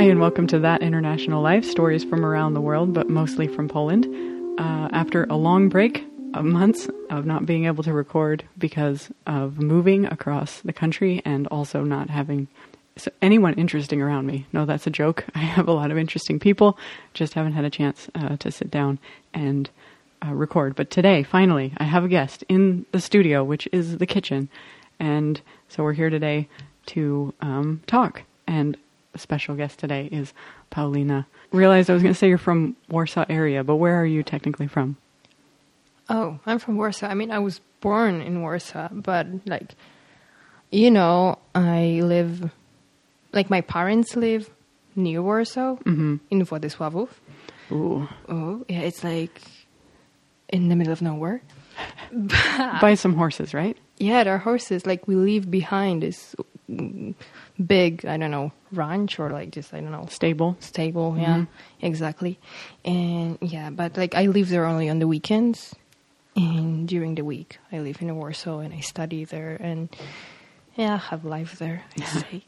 Hi, and welcome to That International Life stories from around the world, but mostly from Poland. Uh, after a long break of months of not being able to record because of moving across the country and also not having anyone interesting around me. No, that's a joke. I have a lot of interesting people, just haven't had a chance uh, to sit down and uh, record. But today, finally, I have a guest in the studio, which is the kitchen. And so we're here today to um, talk. And special guest today is Paulina. Realized I was going to say you're from Warsaw area, but where are you technically from? Oh, I'm from Warsaw. I mean, I was born in Warsaw, but like, you know, I live, like, my parents live near Warsaw Mm-hmm. in Władysławów. Ooh. Oh, yeah, it's like in the middle of nowhere. Buy some horses, right? Yeah, there are horses. Like, we leave behind this big, I don't know, ranch or like just, I don't know, Stable. stable. Yeah, Mhm. exactly. And yeah, but like I live there only on the weekends, and during the week I live in Warsaw and I study there, and yeah, I have life there. I say,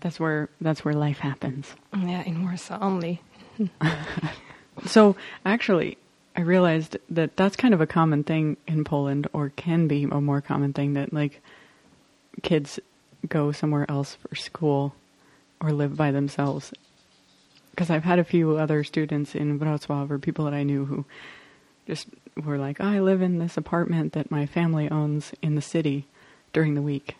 That's where that's where life happens. yeah, in Warsaw only. So actually, I realized that that's kind of a common thing in Poland, or can be a more common thing that like kids go somewhere else for school or live by themselves. Because I've had a few other students in Wrocław or people that I knew who just were like, oh, "I live in this apartment that my family owns in the city during the week."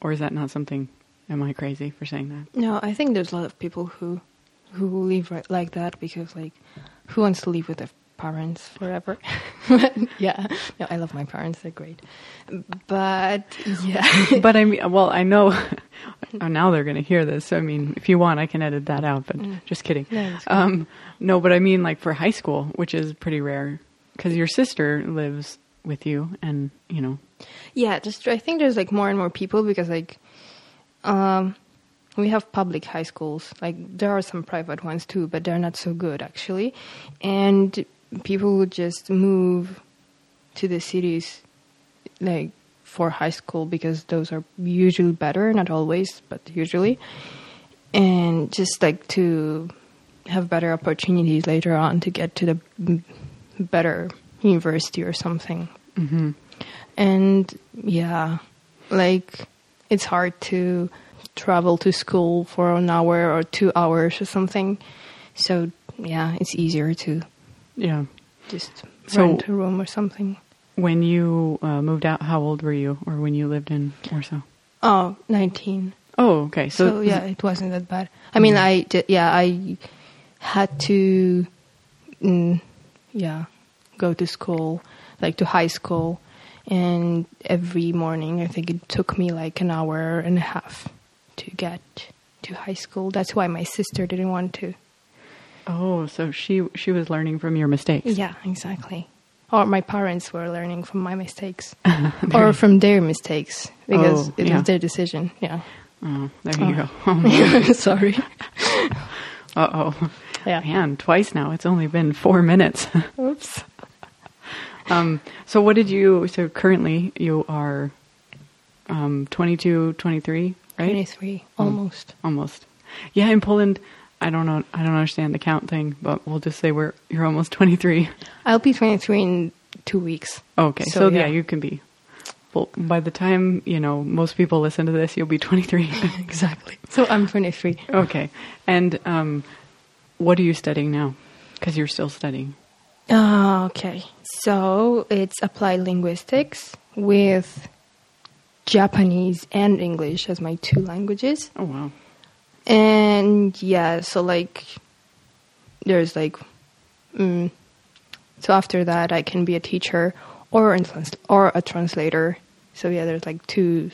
Or is that not something? Am I crazy for saying that? No, I think there's a lot of people who who live right like that because like who wants to live with their parents forever? yeah, no, I love my parents; they're great. But yeah, but I mean, well, I know oh, now they're going to hear this. So, I mean, if you want, I can edit that out. But just kidding. No, um, no, but I mean, like for high school, which is pretty rare, because your sister lives with you, and you know, Yeah, just I think there's like more and more people because like um we have public high schools. Like there are some private ones too, but they're not so good actually. And people would just move to the cities like for high school because those are usually better, not always, but usually. And just like to have better opportunities later on to get to the better university or something mm-hmm. and yeah like it's hard to travel to school for an hour or two hours or something so yeah it's easier to yeah. just So- rent a room or something When you uh, moved out, how old were you, or when you lived in Warsaw? oh 19 Oh, okay. So, so, yeah it wasn't that bad i mean i did yeah i had to mm, yeah go to school like to high school and every morning i think it took me like an hour and a half to get to high school that's why my sister didn't want to Oh, so she she was learning from your mistakes. yeah exactly or my parents were learning from my mistakes or from their mistakes because Oh, it yeah. was their decision yeah Oh, there you Oh. go. Oh, sorry Uh oh. Yeah. Man, twice now. It's only been four minutes. oops um, so what did you, so currently you are um, 22, 23, right? 23 almost Almost. Yeah, in Poland, I don't know, I don't understand the count thing, but we'll just say we're, you're almost 23. I'll be 23 in two weeks. Okay, so, So, yeah. yeah. you can be. Well, by the time, you know, most people listen to this, you'll be 23. Exactly. So I'm 23. okay. And um, what are you studying now? Because you're still studying. Ah, okay. So it's applied linguistics with Japanese and English as my two languages. Oh, wow. And yeah, so like there's like mm, so after that I can be a teacher or a or a translator. So yeah, there's like two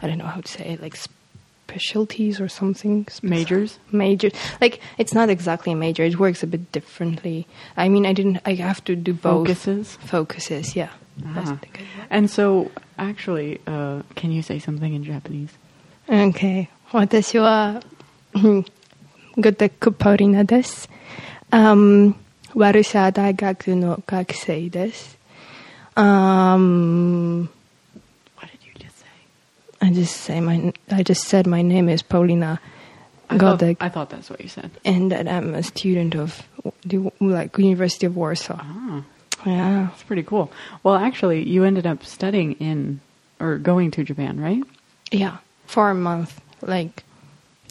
I don't know how to say it, like specialties or something. Majors? Major. Like it's not exactly a major. It works a bit differently. I mean, I didn't. I have to do both Focuses? Focuses, yeah. Ah. the good word. And so, actually, uh, can you say something in Japanese? Okay. 私は、うんグテックパリナです。Um, ワルシャワ大学の学生です。Um, What did you just say? I just say my I just said my name is Paulina I got thought, the I thought that's what you said. and that I'm a student of the like University of Warsaw. Ah, Yeah. that's pretty cool. Well, actually, you ended up studying in or going to Japan, right? Yeah. For a month, like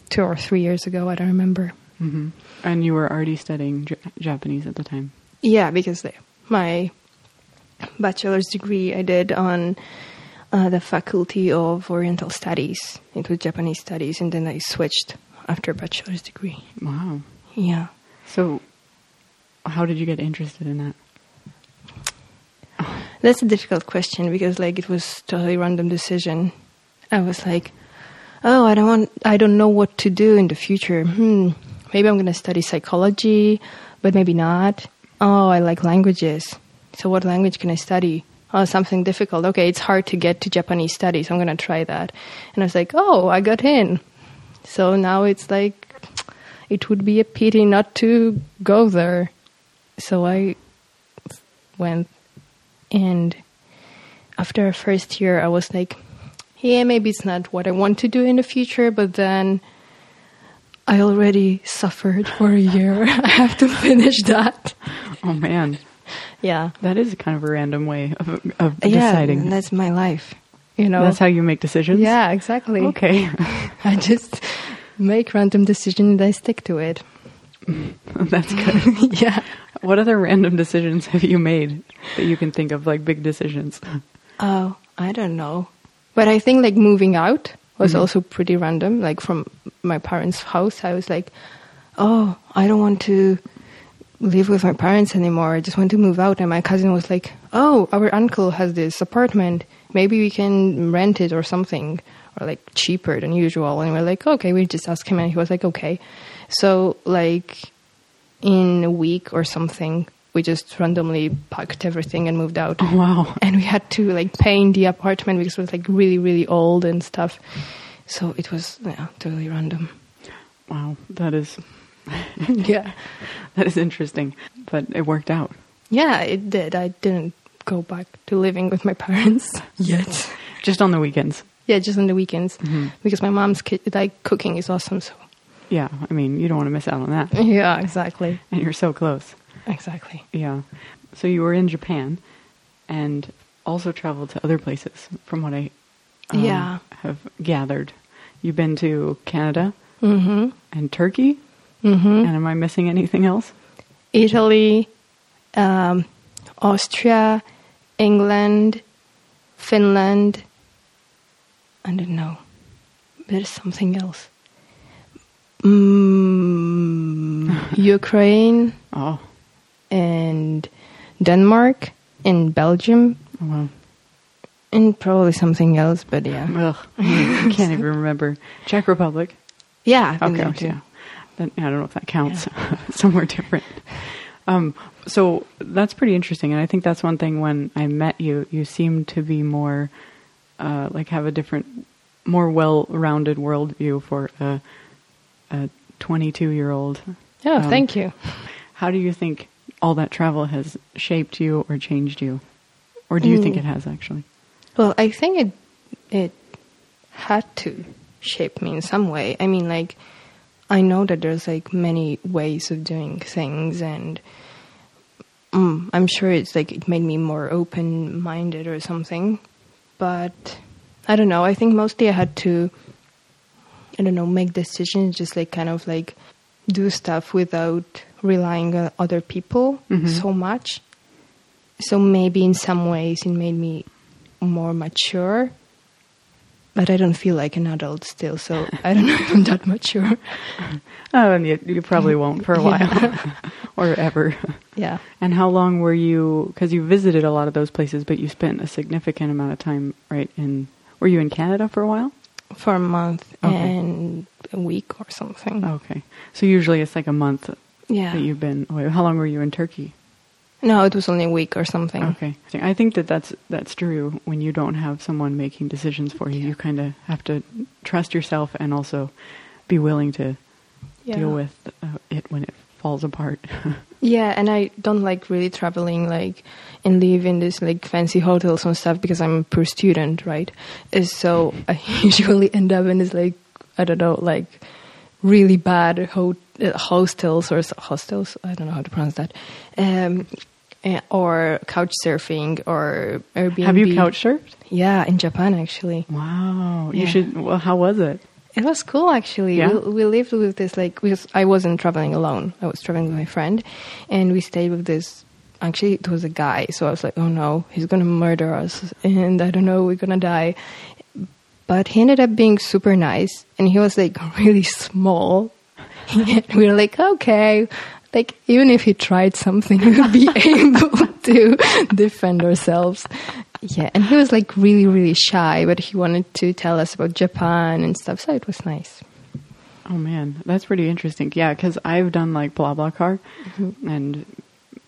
two or three years ago, I don't remember. hmm And you were already studying J- Japanese at the time. Yeah, because my bachelor's degree I did on uh, the Faculty of Oriental Studies. It was Japanese studies, and then I switched after bachelor's degree. Wow. Yeah. So, how did you get interested in that? That's a difficult question because like it was totally random decision. I was like, oh, I don't want, I don't know what to do in the future. Hmm, maybe I'm going to study psychology, but maybe not. Oh, I like languages. So what language can I study? Oh, something difficult. Okay, it's hard to get to Japanese studies. I'm going to try that. And I was like, oh, I got in. So now it's like, it would be a pity not to go there. So I went and after a first year, I was like, yeah, maybe it's not what I want to do in the future, but then I already suffered for a year. I have to finish that. Oh man, Yeah. that is kind of a random way of, of Yeah, deciding. that's my life. You know? That's how you make decisions. Yeah, exactly. Okay, I just make random decisions and I stick to it. that's good. yeah. What other random decisions have you made that you can think of, like big decisions? Oh, I don't know. But I think like moving out was mm-hmm. also pretty random. Like from my parents' house, I was like, oh, I don't want to live with my parents anymore. I just want to move out. And my cousin was like, oh, our uncle has this apartment. Maybe we can rent it or something, or like cheaper than usual. And we're like, okay, we just asked him, and he was like, okay. So like in a week or something, we just randomly packed everything and moved out. Oh, wow. and we had to like paint the apartment because it was like really really old and stuff. So it was yeah totally random. Wow, that is yeah. That is interesting, but it worked out. yeah it did. I didn't go back to living with my parents. Yet? Just on the weekends. yeah just on the weekends. Mhm. because my mom's ki- like cooking is awesome so. Yeah, I mean, you don't want to miss out on that, yeah exactly. And you're so close. Exactly Yeah. So you were in Japan, and also traveled to other places, from what I um, Yeah. have gathered. You've been to Canada mm-hmm and Turkey, mm-hmm and am I missing anything else? italy um, austria england finland i don't know there's something else mm, ukraine Oh, and denmark and belgium well, and probably something else but yeah ugh, I can't even remember. Czech Republic. yeah Okay, too. yeah. That, I don't know if that counts. Somewhere different. Um, so that's pretty interesting, and I think that's one thing. When I met you, you seemed to be more uh, like have a different, more well-rounded worldview for a, a 22-year-old. oh Um, thank you How do you think all that travel has shaped you or changed you, or do you think Mm. it has actually? Well, I think it it had to shape me in some way. I mean, like I know that there's like many ways of doing things, and mm, I'm sure it's like it made me more open minded or something. But I don't know. I think mostly I had to I don't know make decisions, just like kind of like do stuff without relying on other people Mhm. so much. So maybe in some ways it made me more mature. But I don't feel like an adult still, so I don't know if I'm that mature. Oh, and you, you probably won't for a while, or ever. Yeah. And how long were you? Because you visited a lot of those places, but you spent a significant amount of time, right? In were you in Canada for a while? For a month Okay. and a week or something. Okay, so usually it's like a month yeah. that you've been away. How long were you in Turkey? No, it was only a week or something. Okay, I think that that's that's true. When you don't have someone making decisions for you, you kind of have to trust yourself and also be willing to Yeah. deal with uh, it when it falls apart. Yeah, and I don't like really traveling like and live in this like fancy hotels and stuff because I'm a poor student, right? Uh, So I usually end up in this like I don't know like really bad ho- hostels or hostels. I don't know how to pronounce that. Um, eh, or couch surfing or Airbnb. Have you couch surfed? Yeah, in Japan actually. Wow. You Yeah. should. Well, how was it? It was cool actually. Yeah? We, we lived with this like I wasn't traveling alone. I was traveling with my friend, and we stayed with this. Actually, it was a guy. So I was like, "Oh no, he's gonna murder us," and I don't know, we're gonna die. But he ended up being super nice, and he was like really small. And we were like, "Okay." Like even if he tried something, we would be able to defend ourselves. Yeah, and he was like really, really shy, but he wanted to tell us about Japan and stuff, so it was nice. Oh man, that's pretty interesting. Yeah, because I've done like BlaBlaCar, mm-hmm. and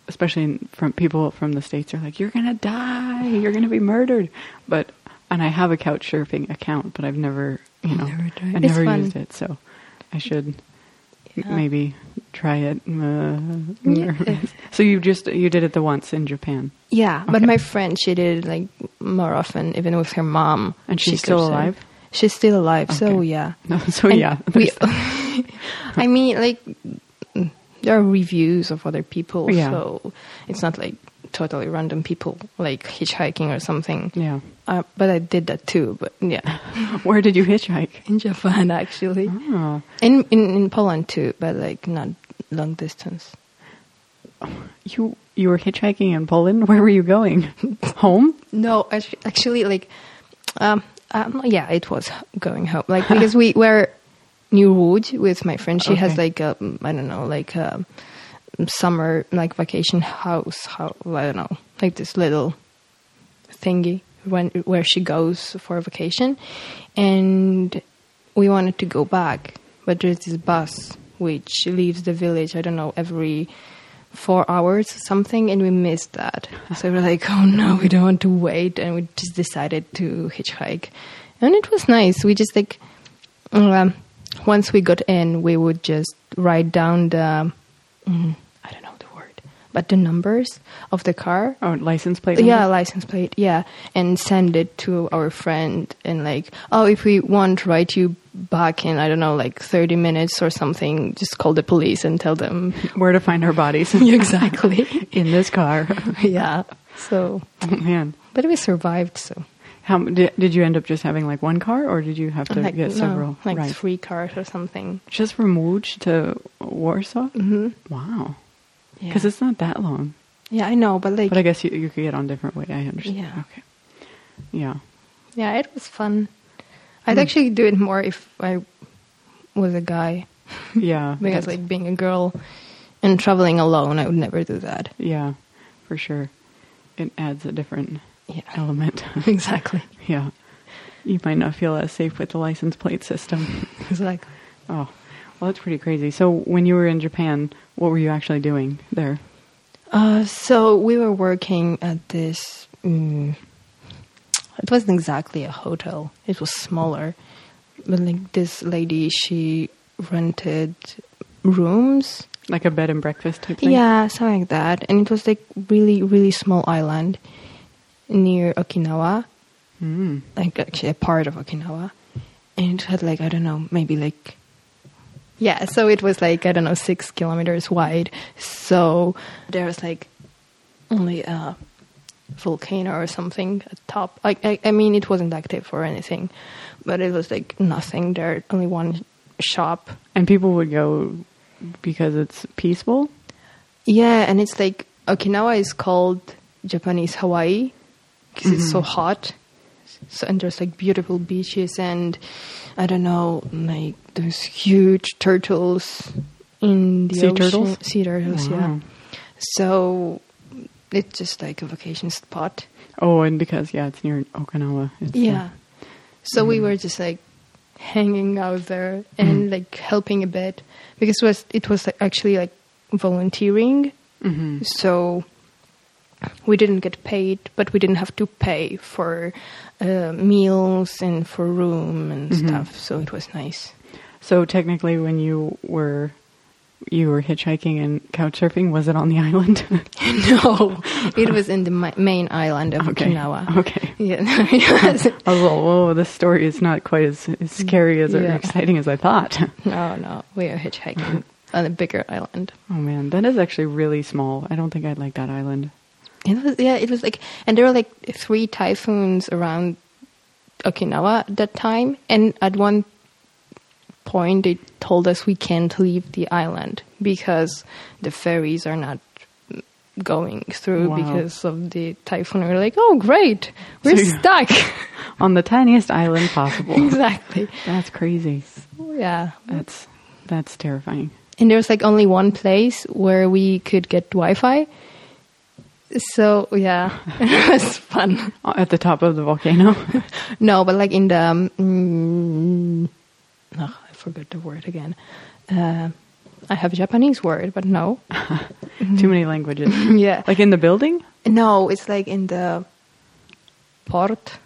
especially in- from people from the states are like, "You're gonna die, you're gonna be murdered," but and I have a couch surfing account, but I've never, you know, Never. I It's never fun. used it, so I should m- maybe try it. Uh, Yeah, so you just you did it the once in Japan, Yeah, but my friend, she did it like more often, even with her mom. And She she's still could say- alive? She's still alive, so Okay. yeah. so And yeah, we, I mean, like there are reviews of other people, Yeah. so it's not like totally random people like hitchhiking or something. yeah. Uh, but I did that too. But yeah, Where did you hitchhike? in Japan actually, Oh, in in in Poland too, but like not long distance. you you were hitchhiking in Poland. Where were you going? Home? No, actu- actually, like, um, um, yeah, it was going home. Like because we were New Wood with my friend. She has Okay. like a I don't know, like a summer like vacation house. How I don't know, like this little thingy when where she goes for vacation, and we wanted to go back, but there's this bus which leaves the village. I don't know every four hours or something, and we missed that. So we're like, oh no, we don't want to wait, and we just decided to hitchhike, and it was nice. We just like um, once we got in, we would just write down the mm, I don't know the word, but the numbers of the car. Oh, license plate. Yeah, license plate. Yeah, and send it to our friend, and like, oh, if we want to write you back in, I don't know, like thirty minutes or something, just call the police and tell them Where to find our bodies? exactly. in this car. yeah. So, Oh, man, but we survived. So, how did, did you end up just having like one car, or did you have to like get no, several? like right. three cars or something. Just from Łódź to Warsaw. hmm Wow, Yeah. because it's not that long. yeah, I know, but like, But I guess you, you could get on different way. I understand. Yeah. Okay. Yeah. yeah, it was fun. I'd Hmm. actually do it more if I was a guy, Yeah. because like being a girl and traveling alone, I would never do that. Yeah, for sure. It adds a different Yeah, element. exactly, yeah. You might not feel as safe with the license plate system. exactly. oh, well, that's pretty crazy. So, when you were in Japan, what were you actually doing there? Uh, so we were working at this. Mm, it wasn't exactly a hotel. It was smaller, but like this lady, she rented rooms. Like a bed and breakfast type thing? Yeah, something like that. And it was like really, really small island near Okinawa, Mm. like actually a part of Okinawa, and it had like I don't know, maybe like. Yeah, so it was like I don't know six kilometers wide. So there was like only a volcano or something at top. Like I, I mean, it wasn't active or anything, but it was like nothing there. Only one shop. And people would go because it's peaceful? Yeah, and it's like Okinawa is called Japanese Hawaii because it's so hot. So and there's like beautiful beaches and I don't know, like those huge turtles in the Sea ocean. turtles? Sea turtles, yeah. So it's just like a vacation spot. Oh, and because, yeah, it's near Okinawa. It's, uh, Yeah. So we were just like hanging out there and like helping a bit because it was it was like, actually like volunteering. mhm. So we didn't get paid, but we didn't have to pay for uh, meals and for room and Mhm. stuff. So it was nice. So, technically, when you were you were hitchhiking and couch surfing, was it on the island? no, it was in the main island of okay. Okinawa. Okay. Yeah, yes. I was like, whoa, this story is not quite as, as scary as or exciting as I thought. no, no, we are hitchhiking on a bigger island. Oh man, that is actually really small. I don't think I'd like that island. It was yeah, it was like, and there were like three typhoons around Okinawa at that time, and at one point they told us we can't leave the island because the ferries are not going through Wow. because of the typhoon. We are like, oh great, we're So stuck. On the tiniest island possible. exactly. That's crazy. Yeah. That's that's terrifying. And there was like only one place where we could get Wi-Fi. So yeah, it was fun. At the top of the volcano. No, but like in the um, oh, I forgot the word again. Uh, I have a Japanese word, but no. Too many languages. yeah, Like in the building? no, it's like in the port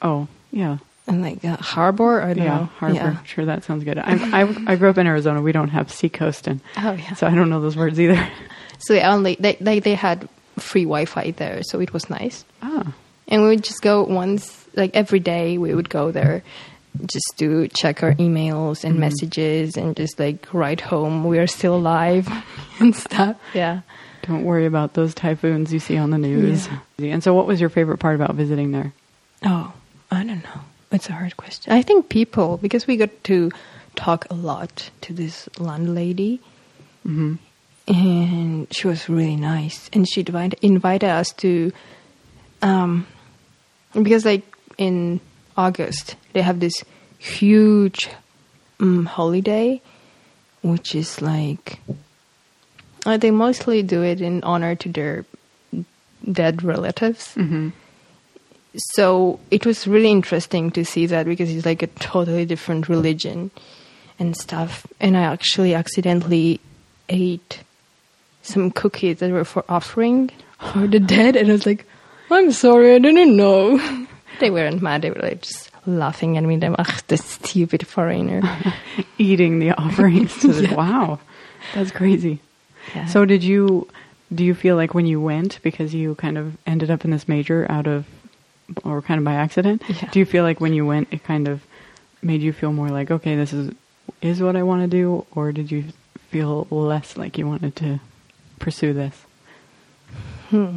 Oh, yeah. and like uh, harbor. I don't Yeah, know. harbor. Yeah. Sure, that sounds good. I, I I grew up in Arizona. We don't have seacoast, and Oh yeah. so I don't know those words either. So they only they they they had free Wi-Fi there, so it was nice. Ah, And we would just go once, like every day, we would go there just to check our emails and messages and just like write home we are still alive and stuff. Yeah. don't worry about those typhoons you see on the news. And so, what was your favorite part about visiting there? Oh, I don't know. It's a hard question. I think people, because we got to talk a lot to this landlady, hmm and she was really nice. And she invite, invited us to, um, because like in August they have this huge um, holiday, which is like uh, they mostly do it in honor to their dead relatives. hmm So it was really interesting to see that because it's like a totally different religion and stuff. And I actually accidentally ate some cookies that were for offering oh, for the dead, and I was like, "I'm sorry, I didn't know." they weren't mad; they were like just laughing at me. Them, ugh, the stupid foreigner. Eating the offerings. The, Yeah. Wow, that's crazy. Yeah. So, did you do you feel like when you went because you kind of ended up in this major out of or kind of by accident? Yeah. Do you feel like when you went, it kind of made you feel more like, okay, this is is what I want to do, or did you feel less like you wanted to pursue this? Hmm.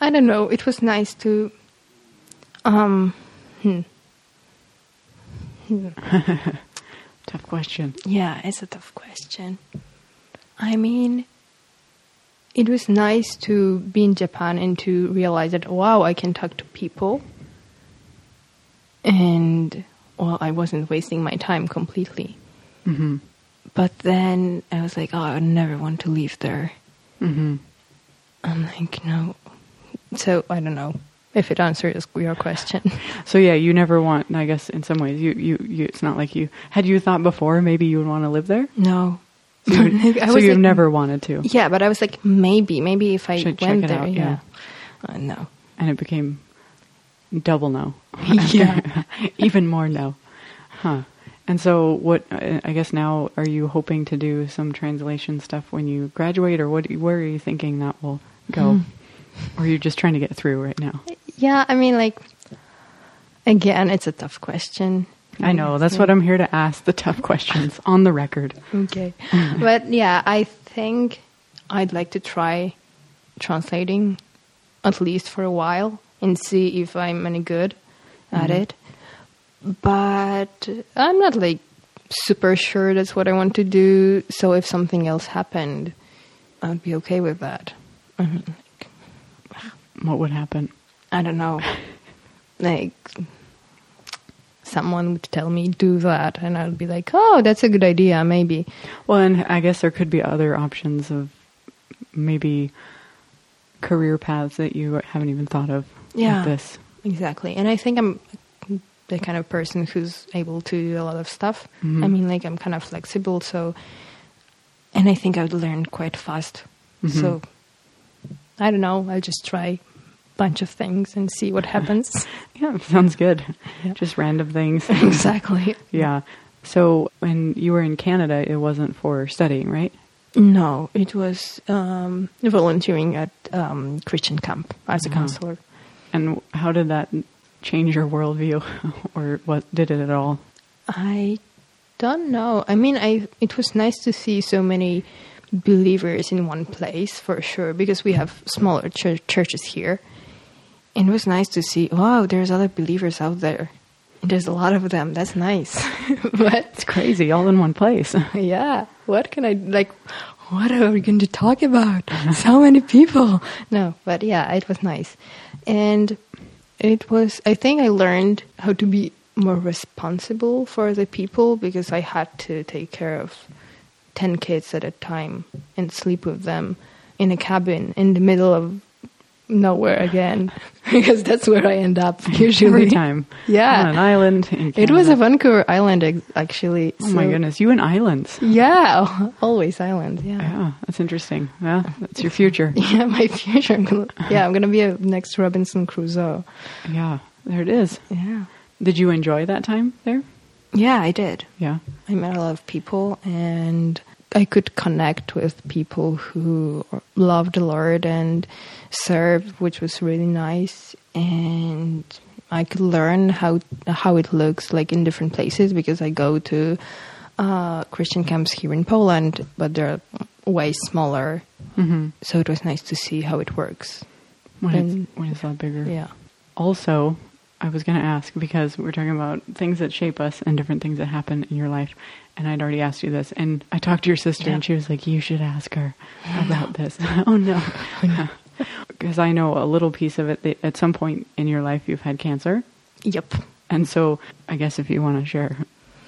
I don't know. It was nice to. Um. Hmm. Hmm. Tough question. Yeah, it's a tough question. I mean, it was nice to be in Japan and to realize that, wow, I can talk to people. And, well, I wasn't wasting my time completely. hmm But then I was like, oh, I would never want to leave there. hmm I'm like, no. So I don't know if it answers your question. So yeah, you never want. I guess in some ways, you, you you it's not like you had you thought before maybe you would want to live there. no. So, you- so you've like- never wanted to, Yeah, but I was like, maybe, maybe if I Should went there, out, yeah. yeah. Uh, no. and it became double no. Yeah. even more no. Huh. And so, what? I guess now, are you hoping to do some translation stuff when you graduate, or what? Where are you thinking that will go? Hmm. Or are you just trying to get through right now? Yeah, I mean, like, again, it's a tough question. I know that's what I'm here to ask the tough questions on the record. Okay. but yeah, I think I'd like to try translating at least for a while and see if I'm any good at Mhm. it. But I'm not like super sure that's what I want to do. So if something else happened, I'd be okay with that. Mean, What would happen? I don't know. like someone would tell me do that and I'd be like, "Oh, that's a good idea, maybe." Well, and I guess there could be other options of maybe career paths that you haven't even thought of. Yeah. With this. Exactly. And I think I'm the kind of person who's able to do a lot of stuff. Mhm. I mean, like I'm kind of flexible, so and I think I would learn quite fast. Mhm. So I don't know, I'll just try a bunch of things and see what happens. Yeah, sounds good. Yeah. Just random things. exactly. yeah. So when you were in Canada, it wasn't for studying, right? No, it was um, volunteering at um, Christian camp as a Uh-huh. counselor. And how did that change your worldview, or what did it at all? I don't know. I mean, I it was nice to see so many believers in one place for sure because we have smaller chur- churches here. And it was nice to see, wow, there's other believers out there. There's a lot of them. That's nice. but It's crazy, all in one place. yeah, what can I like? What are we going to talk about? so many people. No, but yeah, it was nice, and it was. I think I learned how to be more responsible for the people because I had to take care of ten kids at a time and sleep with them in a cabin in the middle of nowhere again because that's where I end up usually Every time. Yeah. On an island. It was a Vancouver Island, actually. Oh my goodness, you in islands. Yeah, always island. Yeah. Yeah, that's interesting. Yeah, that's your future. Yeah, my future. I'm gonna, yeah, I'm gonna be a next Robinson Crusoe. Yeah, there it is. Yeah. Did you enjoy that time there? Yeah, I did. Yeah. I met a lot of people, and I could connect with people who loved the Lord and served, which was really nice. And I could learn how how it looks like in different places because I go to uh, Christian camps here in Poland, but they're way smaller. Mm-hmm. So it was nice to see how it works. When, it's, when it's a lot bigger. Yeah. Also, I was going to ask because we're talking about things that shape us and different things that happen in your life. And I'd already asked you this. And I talked to your sister Yeah. and she was like, you should ask her about this. oh, no. Because I know a little piece of it that at some point in your life you've had cancer. Yep. And so I guess if you want to share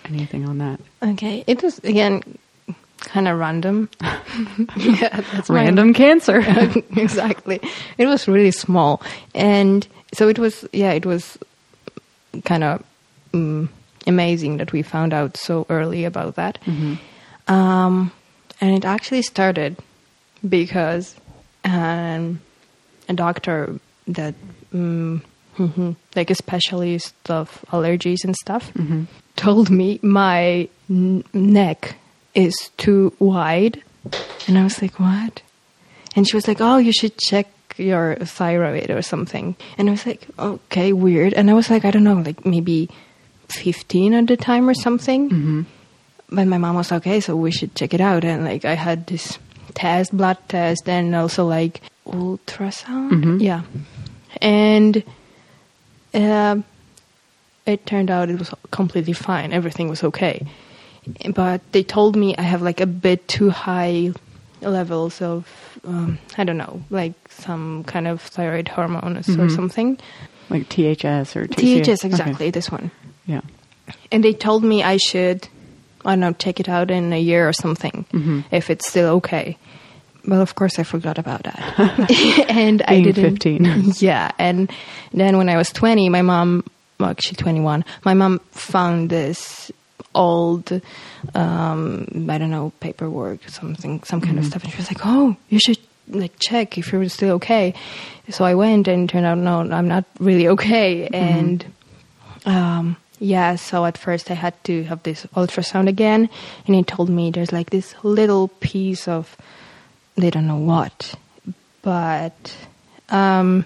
anything on that. Okay. It was again kind of random. yeah, that's Random cancer. exactly. It was really small, and so it was. Yeah, it was kind of um, amazing that we found out so early about that. Mhm. Um, and it actually started because um, a doctor that, mhm, like a specialist of allergies and stuff, Mhm. told me my n- neck is too wide. And I was like, what? And she was like, oh, you should check your thyroid or something. And I was like, okay, weird. And I was like, I don't know, like maybe 15 at the time or something. Mhm. But my mom was okay, so we should check it out. And like I had this test, blood test, and also like ultrasound. Mhm. Yeah, and um it turned out it was completely fine. Everything was okay. But they told me I have like a bit too high levels of um, I don't know, like some kind of thyroid hormone or Mhm. something. Like THS or TCS. THS, Okay. exactly, this one Yeah. and they told me I should, I don't know, check it out in a year or something Mhm. if it's still okay. Well, of course, I forgot about that, and I didn't. 15. Yeah, and then when I was twenty, my mom, well, actually twenty one, my mom found this old, um, I don't know, paperwork, something, some kind of stuff, and she was like, "Oh, you should." Like check if you're still okay. So I went and turned out no, I'm not really okay. And um, yeah, so at first I had to have this ultrasound again, and he told me there's like this little piece of they don't know what, but um,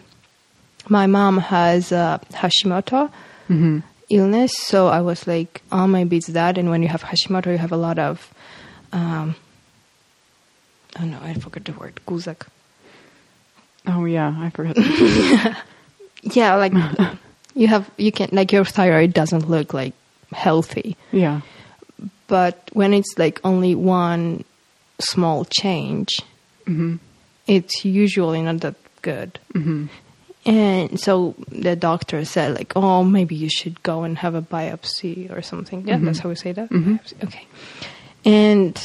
my mom has uh, Hashimoto hmm illness, so I was like, oh, maybe it's that. And when you have Hashimoto, you have a lot of um, I don't know, I forgot the word, guzak. Oh yeah, I forgot. that. Yeah, like you have you can like your thyroid doesn't look like healthy. yeah. but when it's like only one small change, hmm it's usually not that good. hmm And so the doctor said, like, oh, maybe you should go and have a biopsy or something. Yeah, Mhm. that's how we say that. Mhm. Okay. And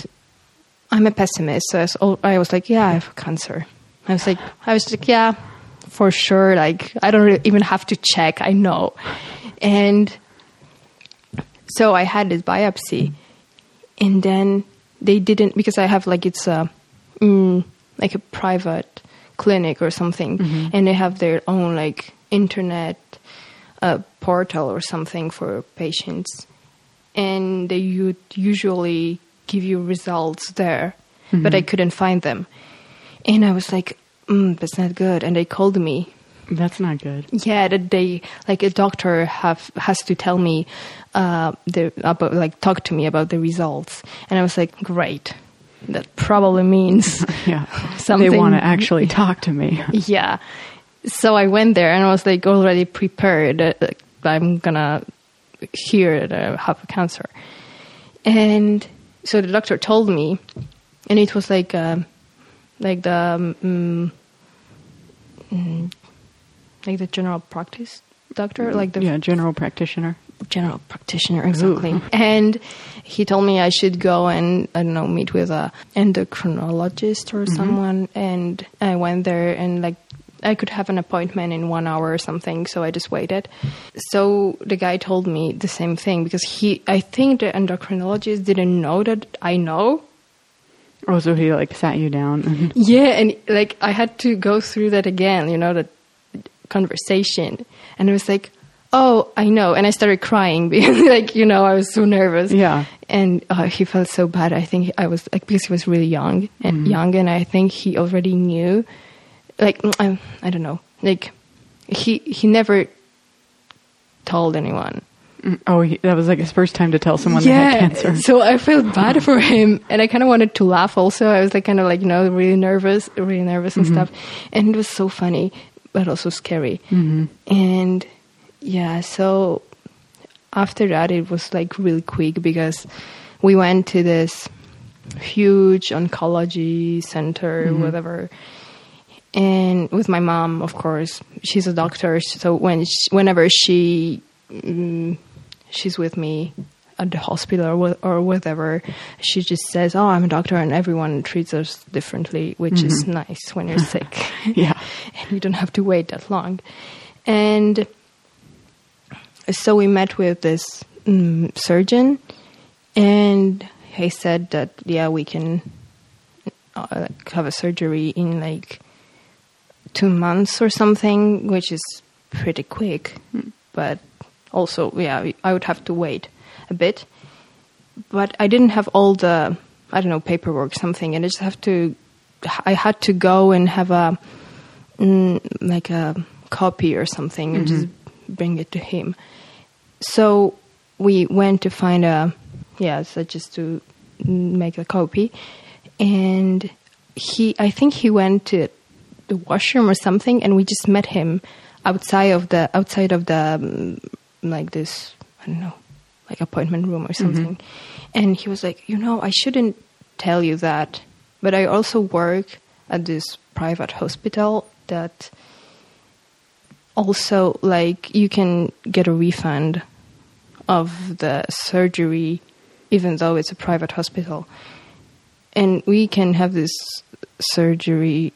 I'm a pessimist, so I was, I was like, yeah, I have cancer. I was like, I was like, yeah, for sure. Like, I don't really even have to check. I know. And so I had this biopsy, and then they didn't because I have like it's a mm, like a private clinic or something, Mhm. and they have their own like internet uh, portal or something for patients, and they would usually give you results there, but I couldn't find them. And I was like, mm, that's not good. And they called me. That's not good. Yeah, that they like a doctor have has to tell me uh, the about like talk to me about the results. And I was like, great. That probably means Yeah. Something- They want to actually talk to me. yeah. So I went there and I was like already prepared. uh, That I'm gonna hear that I have cancer. And so the doctor told me, and it was like, uh, like the, um, mm, like the general practice doctor, like the yeah, general practitioner. General practitioner exactly and he told me i should go and i don't know meet with a endocrinologist or mm-hmm. someone. And i went there and like i could have an appointment in one hour or something so i just waited. So the guy told me the same thing because he i think the endocrinologist didn't know that i know. Oh, so he like sat you down. and- yeah, and like I had to go through that again, you know, that conversation. And it was like, oh, I know. And I started crying because, like, you know, I was so nervous. Yeah. And uh, he felt so bad. I think I was, like, because he was really young and young, and I think he already knew, like, I, I don't know, like, he he never told anyone. Mm, oh, he, that was like his first time to tell someone they had cancer. So I felt bad for him, and I kind of wanted to laugh. Also, I was like kind of like you know really nervous, really nervous and mm-hmm. stuff, and it was so funny, but also scary. Mm-hmm. And yeah, so after that, it was like really quick because we went to this huge oncology center, whatever. And with my mom, of course, she's a doctor. So when sh whenever she mm, she's with me at the hospital or, or whatever, she just says, "Oh, I'm a doctor," and everyone treats us differently, which is nice when you're sick. Yeah. and you don't have to wait that long. And so we met with this mm, surgeon, and he said that yeah, we can uh, like, have a surgery in like two months or something, which is pretty quick. But also, yeah, I would have to wait a bit. But I didn't have all the I don't know paperwork something, and I just have to. I had to go and have a mm, like a copy or something and just bring it to him. So we went to find a yeah, so just to make a copy, and he I think he went to the washroom or something, and we just met him outside of the outside of the um, like this I don't know like appointment room or something, and he was like, you know, I shouldn't tell you that, but I also work at this private hospital that also like you can get a refund of the surgery even though it's a private hospital and we can have this surgery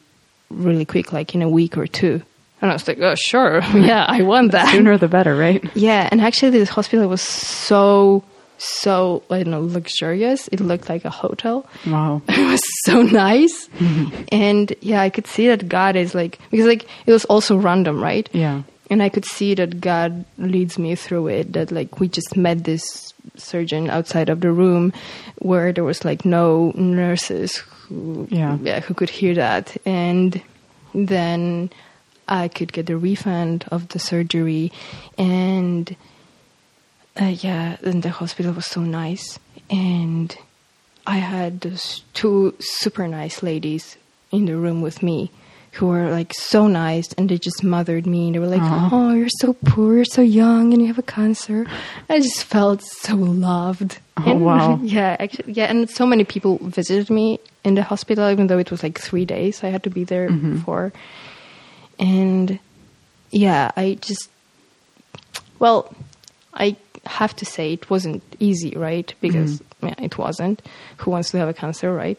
really quick like in a week or two and i was like oh sure yeah i want that Sooner the better, right? yeah, and actually, this hospital was so so I don't know luxurious. It looked like a hotel. Wow. It was so nice, and yeah, I could see that God is like because like it was also random, right? Yeah. And I could see that God leads me through it. That like we just met this surgeon outside of the room, where there was like no nurses who Yeah. yeah who could hear that, and then I could get the refund of the surgery, and uh, yeah, and the hospital was so nice, and I had those two super nice ladies in the room with me who were like so nice and they just mothered me they were like Aw. oh you're so poor you're so young and you have a cancer. I just felt so loved. Oh, And- wow. yeah actually yeah and so many people visited me in the hospital even though it was like three days i had to be there mm-hmm. for. And yeah i just well i have to say it wasn't easy right? Because mm-hmm. yeah, it wasn't. Who wants to have a cancer right?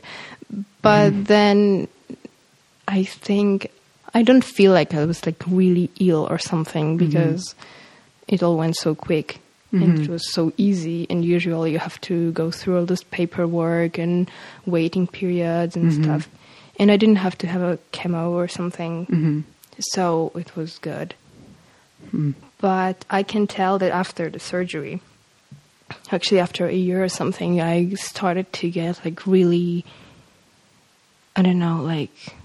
But mm-hmm. then i think i don't feel like i was like really ill or something mm-hmm. because it all went so quick and it mm-hmm. was so easy and usually you have to go through all this paperwork and waiting periods and mm-hmm. stuff. And i didn't have to have a chemo or something. Hmm so it was good. Hmm. But I can tell that after the surgery, actually after a year or something, I started to get like really, I don't know, like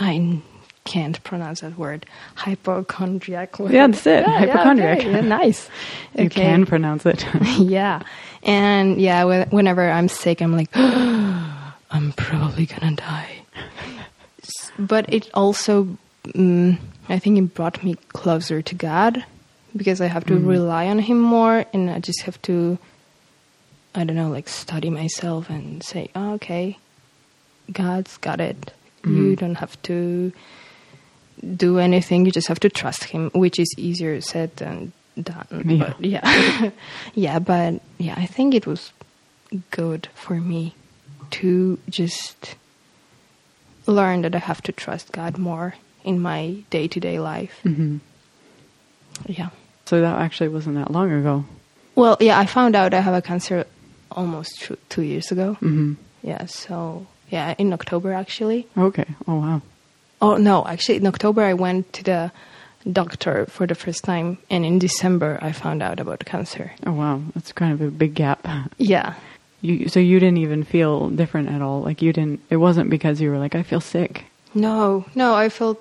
I can't pronounce that word, hypochondriac. Yeah, that's it, Yeah, yeah, hypochondriac. okay, yeah, nice. You Okay. can pronounce it. yeah, and yeah, whenever I'm sick, I'm like, I'm probably gonna die. But it also, mm, I think, it brought me closer to God because I have to rely on Him more, and I just have to, I don't know, like study myself and say, oh, okay, God's got it. You Mhm. don't have to do anything. You just have to trust Him, which is easier said than done. Yeah. But yeah, yeah, but yeah, I think it was good for me to just learn that I have to trust God more in my day to day life. hmm Yeah. So that actually wasn't that long ago. Well, yeah, I found out I have a cancer almost two, two years ago. hmm Yeah, so yeah, in October actually. Okay. Oh wow. Oh no, actually in October I went to the doctor for the first time, and in December I found out about cancer. Oh wow. That's kind of a big gap. Yeah, You so you didn't even feel different at all. Like you didn't. It wasn't because you were like I feel sick. no, no, I felt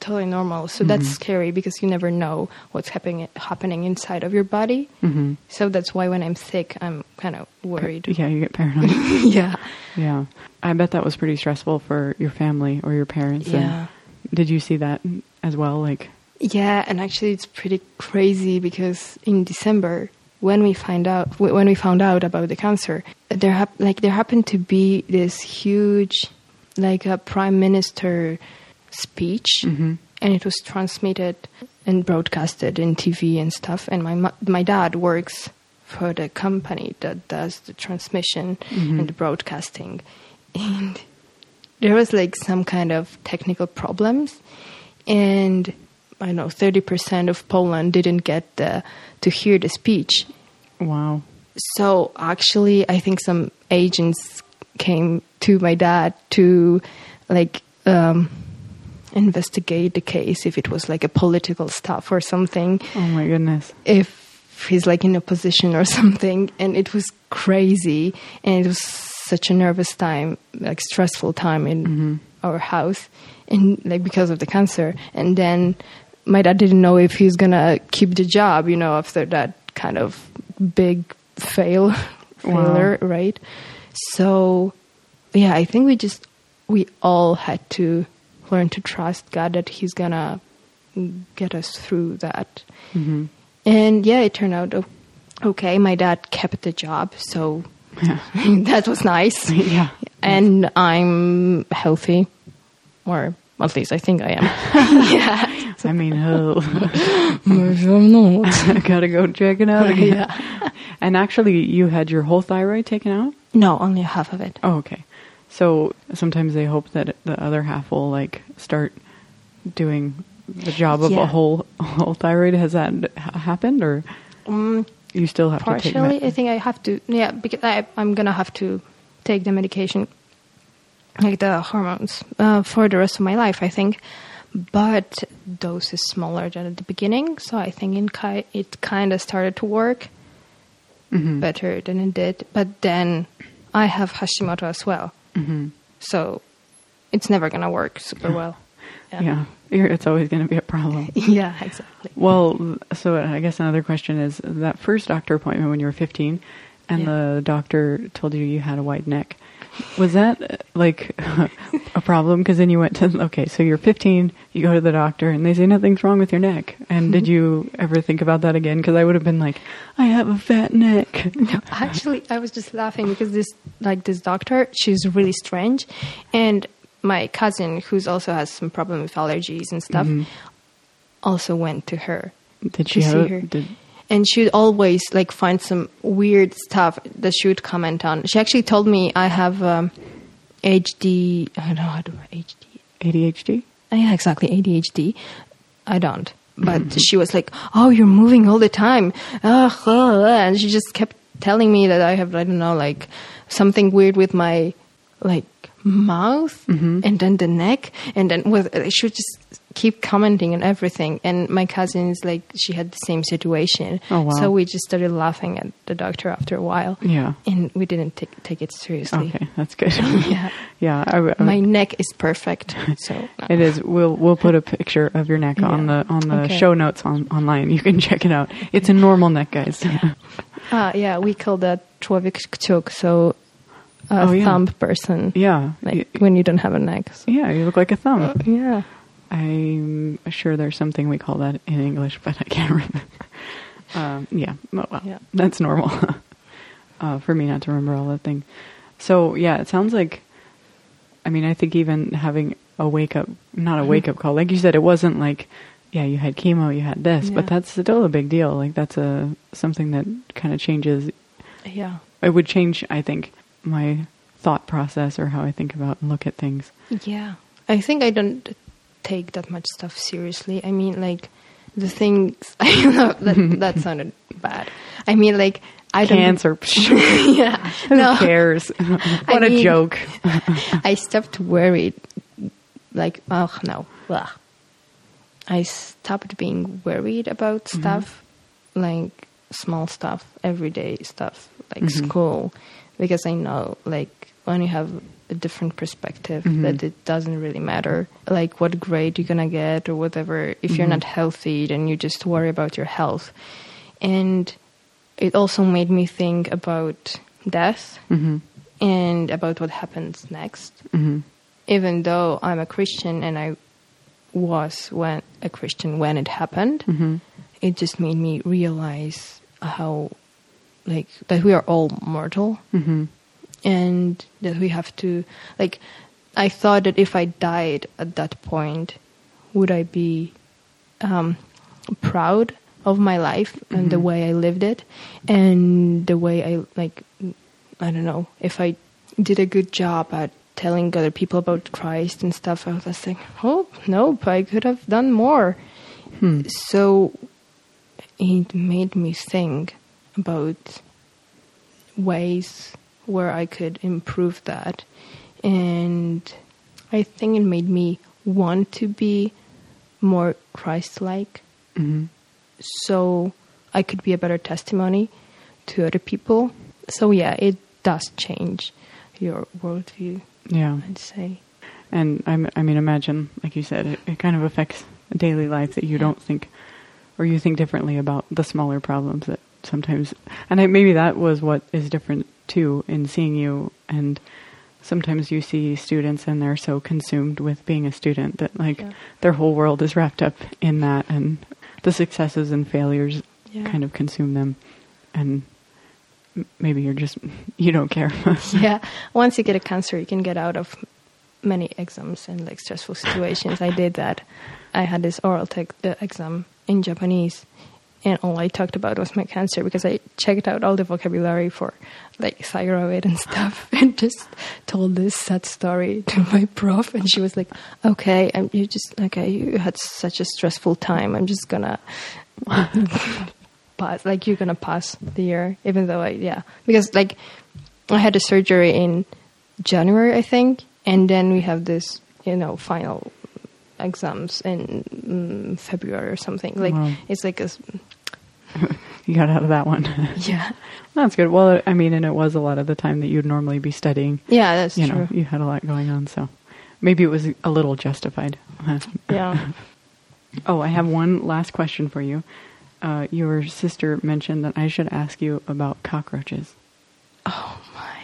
totally normal. So that's Mhm. scary because you never know what's happening happening inside of your body. hmm So that's why when I'm sick, I'm kind of worried. Yeah, you get paranoid. yeah, yeah. I bet that was pretty stressful for your family or your parents. and yeah. Did you see that as well? Like. Yeah, and actually, it's pretty crazy because in December, when we find out when we found out about the cancer, there hap- like there happened to be this huge, like a prime minister speech, hmm and it was transmitted and broadcasted in TV and stuff. And my my dad works for the company that does the transmission Mhm. and the broadcasting, and there was like some kind of technical problems, and I don't know thirty percent of Poland didn't get the to hear the speech. Wow. So actually, I think some agents came to my dad to like um, investigate the case if it was like a political stuff or something. Oh my goodness. If he's like in a position or something, and it was crazy, and it was such a nervous time, like stressful time in hmm our house, and like because of the cancer. And then my dad didn't know if he's gonna keep the job, you know, after that kind of big fail, Wow. failure, right? So, yeah, I think we just we all had to learn to trust God that He's gonna get us through that. hmm And yeah, it turned out okay. My dad kept the job, so Yeah. that was nice yeah. and I'm healthy, or at least I think I am. yeah, I mean, oh, I'm not. I gotta go check it out again. Yeah. And actually, you had your whole thyroid taken out. No, only half of it. Oh, okay. So sometimes they hope that the other half will like start doing the job of Yeah. a whole whole thyroid. Has that happened, or Um, you still have to take? partially, I think I have to. Yeah, because I, I'm gonna have to take the medication, like the hormones, uh, for the rest of my life. I think, but dose is smaller than at the beginning, so I think in ki- it kind of started to work. Mhm. better than it did. But then I have Hashimoto as well, Mhm. so it's never gonna work super well. Yeah, You're- it's always going to be a problem. yeah, exactly. Well, so I guess another question is that first doctor appointment when you were 15 and Yeah. the doctor told you you had a wide neck. Was that uh, like a problem? Because then you went to, okay, so you're 15, you go to the doctor and they say nothing's wrong with your neck. And did you ever think about that again? Because I would have been like, I have a fat neck. Actually, I was just laughing because this, like this doctor, she's really strange, and my cousin, who's also has some problem with allergies and stuff, Mhm. also went to her. Did she have, see her. did, and she would always like find some weird stuff that she would comment on. She actually told me I have um, HD. I don't know how to HD. ADHD? Yeah, exactly ADHD. I don't, but she was like, "Oh, you're moving all the time," Ugh, uh, uh," and she just kept telling me that I have I don't know like something weird with my like mouth Mhm. and then the neck and then with she would just keep commenting on everything. And my cousin is like, she had the same situation. Oh, wow. So we just started laughing at the doctor after a while. Yeah. And we didn't take, take it seriously. Okay, that's good. Yeah. yeah, I, I- My neck is perfect. So no. it is. We'll we'll put a picture of your neck on the on the Okay. show notes on online. You can check it out. It's a normal neck, guys. Ah, yeah, we call that człowiek kciuk, so a Oh, yeah. thumb person. yeah, Like Y- when you don't have a neck. So- yeah. You look like a thumb. Yeah. I'm sure there's something we call that in English, but I can't remember. Um, yeah, well, Yeah. that's normal uh, for me not to remember all that thing. So yeah, it sounds like. I mean, I think even having a wake up, not a Mm-hmm. wake up call, like you said, it wasn't like, yeah, you had chemo, you had this, but that's still a big deal. Like that's a something that kind of changes. Yeah. It would change, I think, my thought process or how I think about and look at things. Yeah. I think I don't take that much stuff seriously. I mean, like, the things. I know that, that sounded bad. I mean, like, I don't. Cancer, yeah. who No. cares? what a mean- joke. I stopped worried. Like, oh, no. Blah. I stopped being worried about Mm-hmm. stuff, like small stuff, everyday stuff, like Mhm. school, because I know, like, when you have a different perspective, Mhm. that it doesn't really matter, like, what grade you're gonna get or whatever. If you're Mhm. not healthy, then you just worry about your health. And it also made me think about death hmm and about what happens next hmm even though I'm a Christian and I was when a Christian when it happened, hmm it just made me realize how like that we are all mortal hmm and that we have to like I thought that if I died at that point, would I be um, proud of my life and the Mhm. way I lived it and the way I like I don't know if I did a good job at telling other people about Christ and stuff. I was like, oh nope, I could have done more. Hmm. So it made me think about ways where I could improve that. And I think it made me want to be more Christ like hmm so I could be a better testimony to other people. So, yeah, it does change your worldview, Yeah. I'd say. And I mean, imagine, like you said, it, it kind of affects daily life that you don't think, or you think differently about the smaller problems that sometimes, and I, maybe that was what is different too in seeing you. And sometimes you see students and they're so consumed with being a student that like Yeah. their whole world is wrapped up in that, and the successes and failures Yeah. kind of consume them. And maybe you're just you don't care. yeah, once you get a cancer, you can get out of many exams and like stressful situations. I did that. I had this oral tech uh, exam in Japanese, and all I talked about was my cancer because I checked out all the vocabulary for like thyroid and stuff, and just told this sad story to my prof, and she was like, "Okay, I'm, you just okay. You had such a stressful time. I'm just gonna." pass like you're gonna pass the year even though i yeah because like i had a surgery in january i think and then we have this you know final exams in mm, february or something like Wow. it's like a. you got out of that one. yeah That's good. Well, I mean, and it was a lot of the time that you'd normally be studying. yeah that's you true know, you had a lot going on, so maybe it was a little justified. yeah oh, I have one last question for you. Uh, your sister mentioned that I should ask you about cockroaches. oh my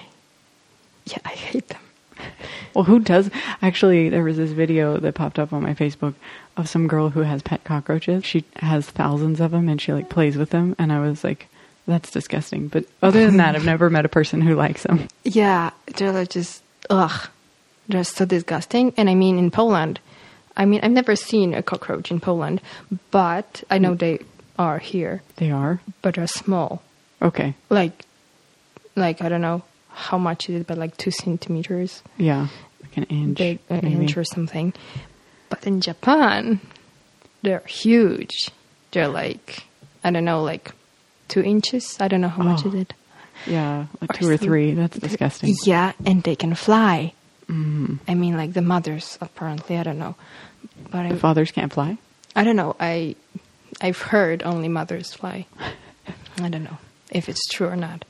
yeah i hate them Well, who does? Actually, there was this video that popped up on my Facebook of some girl who has pet cockroaches. She has thousands of them and she like plays with them. And I was like, that's disgusting. But other than that, I've never met a person who likes them. Yeah, they're just ugh, they're so disgusting. And I mean, in Poland, I mean, I've never seen a cockroach in Poland, but I know they are here, They are? but they're small. Okay. Like, like I don't know how much is it, but like two centimeters, Yeah. Like an inch. big, an maybe. inch or something. But in Japan, they're huge. They're like I don't know, like two inches. I don't know how much Oh. is it. Yeah. Like Or two or three. That's disgusting. Yeah, and they can fly. Mm-hmm. I mean, like the mothers apparently. I don't know, but The I, fathers can't fly. I don't know. I I've heard only mothers fly. I don't know if it's true or not.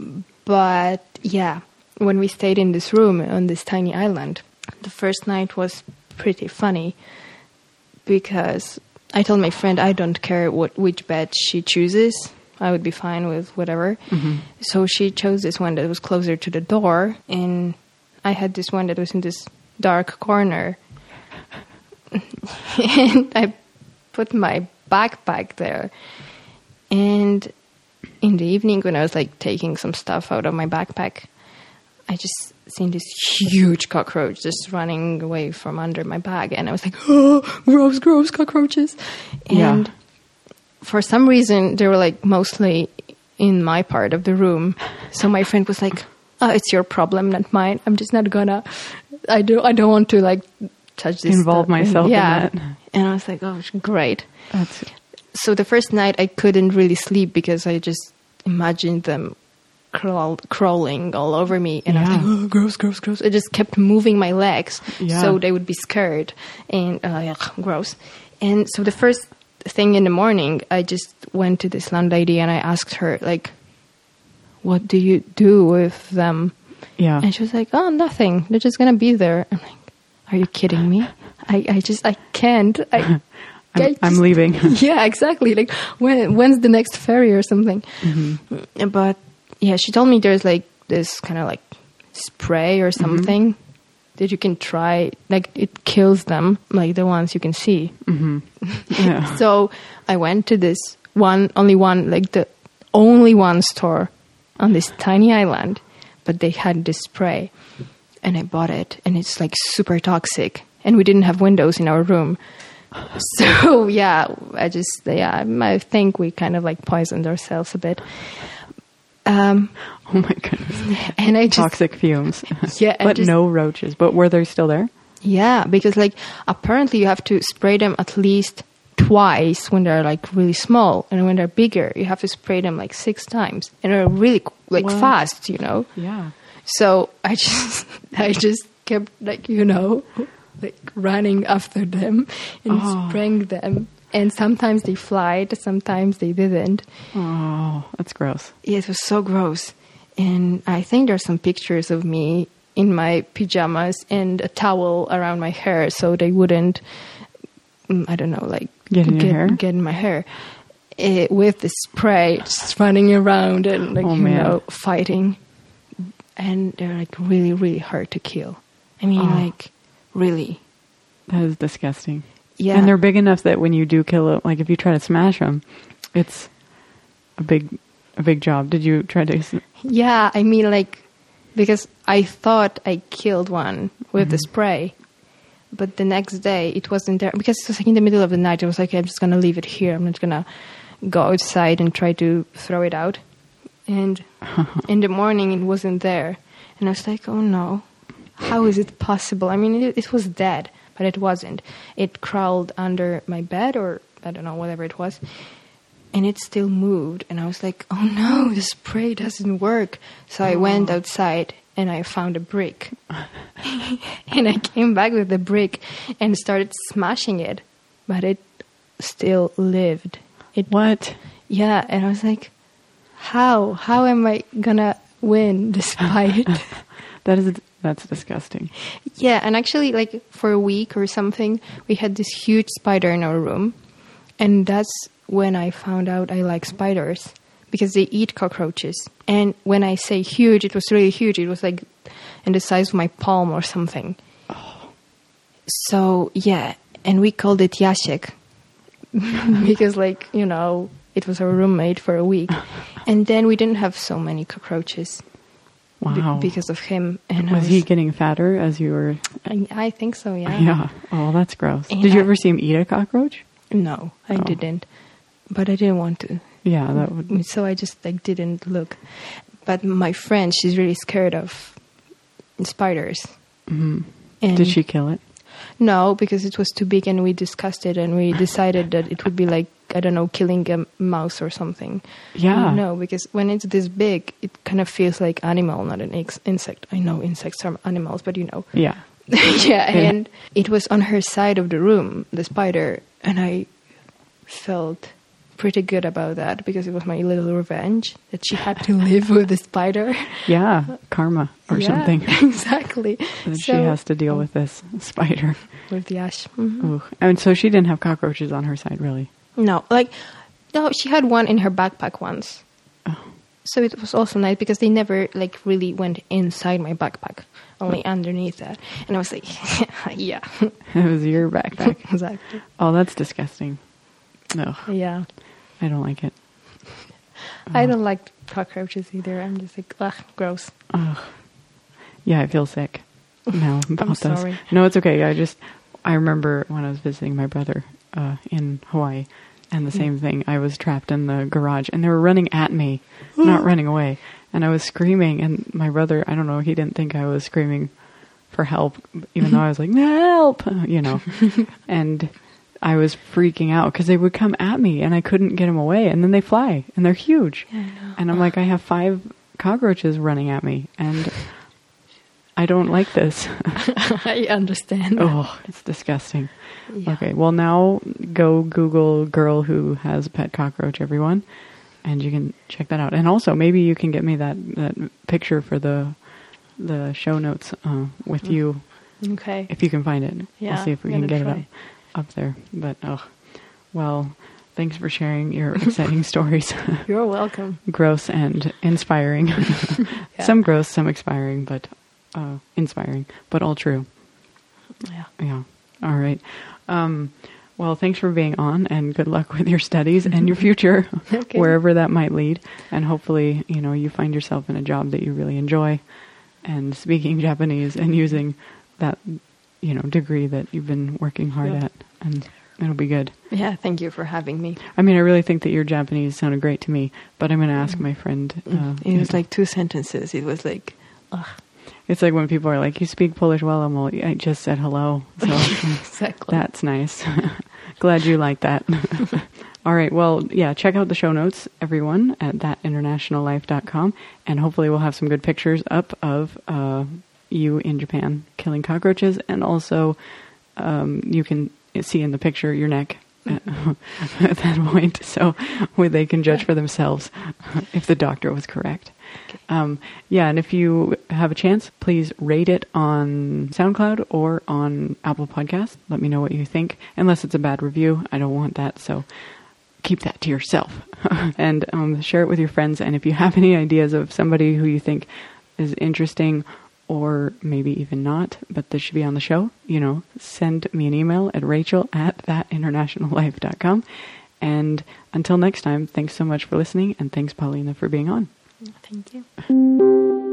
Mm. But yeah, when we stayed in this room on this tiny island, the first night was pretty funny because I told my friend I don't care what which bed she chooses. I would be fine with whatever. Mm-hmm. So she chose this one that was closer to the door, and I had this one that was in this dark corner. and I put my backpack there. And in the evening, when I was like taking some stuff out of my backpack, I just seen this huge cockroach just running away from under my bag, and I was like, "Oh, gross, gross cockroaches!" Yeah. And for some reason, they were like mostly in my part of the room. So my friend was like, "Oh, it's your problem, not mine. I'm just not gonna. I do. I don't want to like touch this. Involve stuff." myself in yeah. that. And I was like, "Oh, great." That's so the first night I couldn't really sleep because I just imagined them crawl, crawling all over me, and I was like, oh, gross, gross, gross. I just kept moving my legs Yeah. so they would be scared and uh, gross. And so the first thing in the morning, I just went to this landlady and I asked her like, "What do you do with them?" yeah. And she was like, "Oh, nothing. They're just gonna be there." I'm like, "Are you kidding me? I, I just I can't. I, I'm, I I'm leaving. yeah, exactly. Like when when's the next ferry or something? Mm-hmm. But yeah, she told me there's like this kind of like spray or Mm-hmm. something that you can try. Like it kills them, like the ones you can see. yeah. So I went to this one, only one, like the only one store on this tiny island, but they had this spray, and I bought it, and it's like super toxic, and we didn't have windows in our room. So yeah, I just yeah, I think we kind of like poisoned ourselves a bit. Um, Oh my goodness. and I just Toxic fumes. Yeah, but just- no roaches. But were they still there? Yeah, because like apparently you have to spray them at least twice when they're like really small, and when they're bigger, you have to spray them like six times, and they're really like fast, you know. Yeah. So I just I just kept like you know like running after them and Oh. spraying them, and sometimes they flied, sometimes they didn't. Oh, that's gross. Yeah, it was so gross. And I think there's some pictures of me in my pajamas and a towel around my hair so they wouldn't, mm, I don't know, like Get in get, get in my hair. Eh, with the spray, just running around and like Oh, you man. know fighting, and they're like really really hard to kill. I mean, Oh. like really, That is disgusting. yeah. And they're big enough that when you do kill it, like if you try to smash them, it's a big, a big job. Did you try to? Yeah, I mean, like, because I thought I killed one with the mm-hmm. spray, but the next day it wasn't there because it was like in the middle of the night. I was like, I'm just gonna leave it here. I'm not gonna go outside and try to throw it out. And in the morning, it wasn't there, and I was like, oh no, how is it possible? I mean, it, it was dead, but it wasn't. It crawled under my bed, or I don't know, whatever it was and it still moved and i was like oh no the spray doesn't work so i went oh. outside and i found a brick and i came back with the brick and started smashing it but it still lived it What? yeah and i was like how how am i gonna win this fight That is that's disgusting. Yeah, and actually, like for a week or something, we had this huge spider in our room, and that's when I found out I like spiders because they eat cockroaches. And when I say huge, it was really huge. It was like in the size of my palm or something. Oh. So yeah, and we called it Jacek because, like you know, it was our roommate for a week, and then we didn't have so many cockroaches be- Wow. because of him. And I was he getting fatter as you were? I, I think so, yeah. Yeah. Oh, that's gross. And Did you I- ever see him eat a cockroach? No, I Oh. didn't. But I didn't want to. Yeah, that would. So I just like didn't look. But my friend, she's really scared of spiders. mhm. And Did she kill it? No, because it was too big and we discussed it and we decided that it would be like I don't know, killing a mouse or something. Yeah. No, because when it's this big, it kind of feels like animal, not an ex- insect. I know insects are animals, but you know. Yeah. yeah, and it was on her side of the room, the spider, and I felt pretty good about that because it was my little revenge that she had to live with the spider. Yeah. Karma or Yeah, something. exactly. That she has to deal with this spider. with the ash. Mhm. And so she didn't have cockroaches on her side, really. No, like no, she had one in her backpack once. Oh. So it was also nice because they never like really went inside my backpack, only underneath that. And I was like, yeah, It was your backpack. exactly. oh, that's disgusting. No, Yeah, I don't like it. I don't like cockroaches either. I'm just like, ugh, gross. Ugh. Yeah, I feel sick now about those. sorry. No, it's okay. I just I remember when I was visiting my brother uh, in Hawaii, and the hmm. same thing. I was trapped in the garage, and they were running at me, hmm. not running away, and I was screaming. And my brother, I don't know, he didn't think I was screaming for help, even though I was like, "Help!" Uh, you know, and. I was freaking out because they would come at me and I couldn't get them away, and then they fly and they're huge. Yeah. And I'm like, I have five cockroaches running at me, and I don't like this. I understand. oh, it's disgusting. Yeah. Okay, well, now go Google girl who has a pet cockroach, everyone, and you can check that out. And also, maybe you can get me that, that picture for the the show notes uh, with you Okay. if you can find it. Yeah, we'll see if we can get gonna it up, up there. But, oh, well, thanks for sharing your exciting stories. You're welcome. gross and inspiring. Some gross, some expiring, but uh, inspiring, but all true. Yeah. Yeah. All right. Um, well, thanks for being on, and good luck with your studies and your future, Okay. wherever that might lead. And hopefully, you know, you find yourself in a job that you really enjoy, and speaking Japanese and using that, you know, degree that you've been working hard Yeah. at, and it'll be good. Yeah. Thank you for having me. I mean, I really think that your Japanese sounded great to me, but I'm going to ask my friend. Uh, it was like two sentences. It was like, ugh. It's like when people are like, "You speak Polish well," I'm well. I just said hello, so Exactly. that's nice. Glad you like that. All right, well, yeah, check out the show notes, everyone, at thatinternationallife.com, and hopefully we'll have some good pictures up of uh, you in Japan killing cockroaches, and also um, you can see in the picture your neck. At, at that point, so where they can judge for themselves if the doctor was correct. Um, yeah, and if you have a chance, please rate it on SoundCloud or on Apple Podcasts. Let me know what you think. Unless it's a bad review, I don't want that. So keep that to yourself and um, share it with your friends. And if you have any ideas of somebody who you think is interesting or maybe even not, but this should be on the show, you know, send me an email at rachel at thatinternationallife.com. And until next time, thanks so much for listening, and thanks, Paulina, for being on. Thank you.